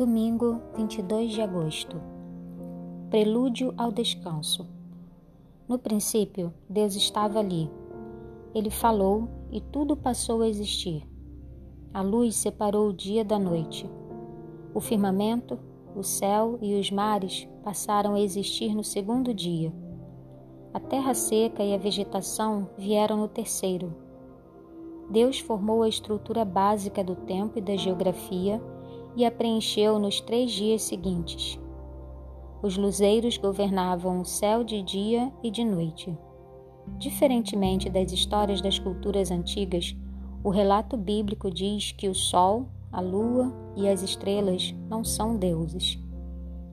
Domingo, 22 de agosto. Prelúdio ao descanso. No princípio, Deus estava ali. Ele falou e tudo passou a existir. A luz separou o dia da noite. O firmamento, o céu e os mares passaram a existir no segundo dia. A terra seca e a vegetação vieram no terceiro. Deus formou a estrutura básica do tempo e da geografia e a preencheu nos três dias seguintes. Os luzeiros governavam o céu de dia e de noite. Diferentemente das histórias das culturas antigas, o relato bíblico diz que o sol, a lua e as estrelas não são deuses.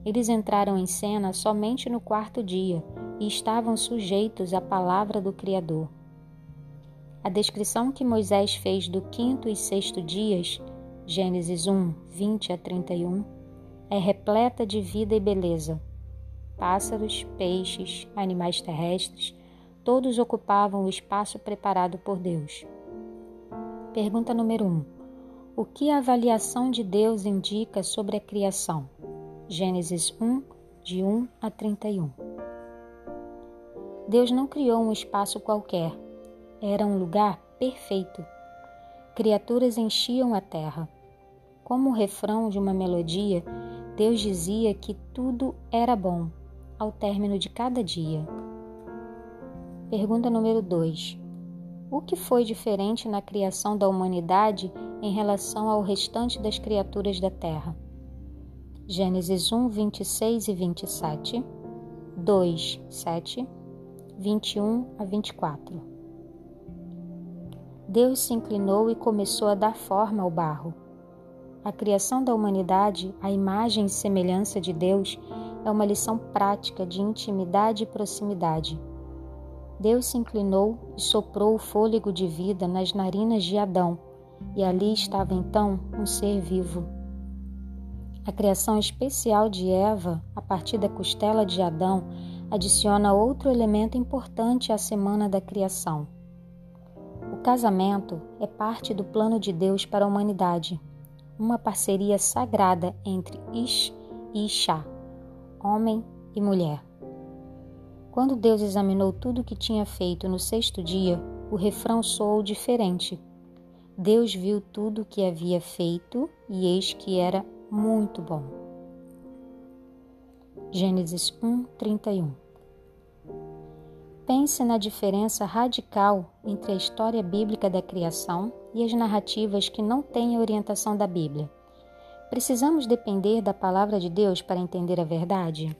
Eles entraram em cena somente no quarto dia e estavam sujeitos à palavra do Criador. A descrição que Moisés fez do quinto e sexto dias Gênesis 1, 20 a 31, é repleta de vida e beleza. Pássaros, peixes, animais terrestres, todos ocupavam o espaço preparado por Deus. Pergunta número 1. O que a avaliação de Deus indica sobre a criação? Gênesis 1, de 1 a 31. Deus não criou um espaço qualquer, era um lugar perfeito. Criaturas enchiam a terra. Como o refrão de uma melodia, Deus dizia que tudo era bom ao término de cada dia. Pergunta número 2. O que foi diferente na criação da humanidade em relação ao restante das criaturas da terra? Gênesis 1, 26 e 27, 2, 7, 21 a 24. Deus se inclinou e começou a dar forma ao barro. A criação da humanidade, a imagem e semelhança de Deus, é uma lição prática de intimidade e proximidade. Deus se inclinou e soprou o fôlego de vida nas narinas de Adão, e ali estava então um ser vivo. A criação especial de Eva, a partir da costela de Adão, adiciona outro elemento importante à semana da criação. O casamento é parte do plano de Deus para a humanidade uma parceria sagrada entre Ish e Ishá, homem e mulher. Quando Deus examinou tudo o que tinha feito no sexto dia, o refrão soou diferente. Deus viu tudo o que havia feito e eis que era muito bom. Gênesis 1, 31 Pense na diferença radical entre a história bíblica da criação e as narrativas que não têm a orientação da Bíblia. Precisamos depender da palavra de Deus para entender a verdade?